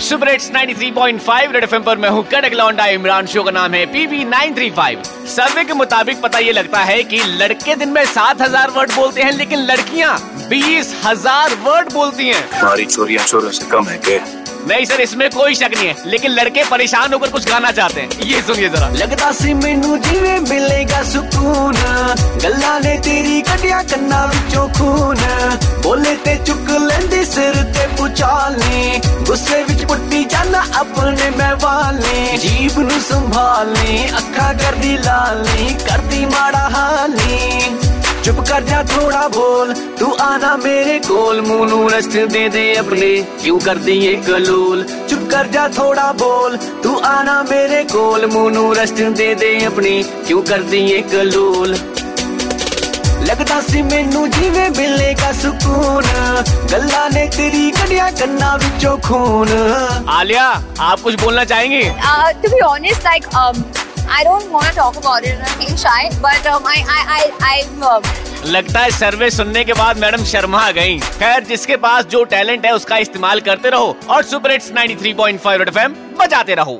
Super एट्स 93.5 red FM पर मैं हूँ कड़क लौंडा इमरान शो का नाम है पीबी 935 सर्वे के मुताबिक पता ये लगता है कि लड़के दिन में 7000 वर्ड बोलते हैं लेकिन लड़कियाँ बीस हज़ार वर्ड बोलती हैं। हमारी चोरियाँ चोरों से कम है क्या नहीं सर इसमें कोई शक नहीं है लेकिन लड़के परेशान होकर कुछ गाना चाहते हैं। ये सुनिए जरा। लगता सी मेनू जीवे मिलेगा सुकून। गल्ला ने तेरी कटिया कन्ना विचों खून। बोले ते चुक लेंदी सिर ते पुचाल ਗੁੱਸੇ ਵਿੱਚ ਪੁੱਟੀ ਜਾਣਾ ਆਪਣੇ ਮੈਂ ਵਾਲੇ ਜੀਬ ਨੂੰ ਸੰਭਾਲੇ, ਅੱਖਾਂ ਕਰਦੀ ਲਾਲੀ, ਕਰਦੀ ਮਾੜਾ ਹਾਲੀ। ਚੁੱਪ ਕਰ ਜਾ ਥੋੜਾ ਬੋਲ, ਤੂੰ ਆਣਾ ਮੇਰੇ ਕੋਲ, ਮੂੰਹ ਨੂੰ ਰਸਤ ਦੇ ਦੇ ਆਪਣੇ, ਕਿਉਂ ਕਰਦੀ ਏ ਕਲੋਲ? ਚੁੱਪ ਕਰ ਜਾ ਥੋੜਾ ਬੋਲ, ਤੂੰ ਆਣਾ ਮੇਰੇ ਕੋਲ, ਮੂੰਹ ਨੂੰ ਰਸਤ ਦੇ ਦੇ ਆਪਣੀ, ਕਿਉਂ ਕਰਦੀ ਏ ਕਲੋਲ? ਲੱਗਦਾ ਸੀ ਮੈਨੂੰ ਜਿਵੇਂ ਮਿਲੇਗਾ ਸਕੂਨ ਗੱਲਾਂ ਨੇ ਤੇਰੀ ਕੱਢਿਆ ਕੰਨਾਂ ਵਿੱਚੋਂ ਖੂਨ आलिया आप कुछ बोलना चाहेंगी Uh, to be honest, like um, I don't want to talk about it and I feel shy, but um, I I I I've uh, लगता है सर्वे सुनने के बाद मैडम शर्मा गई खैर जिसके पास जो टैलेंट है उसका इस्तेमाल करते रहो और सुपर हिट्स 93.5 रेड एफएम बजाते रहो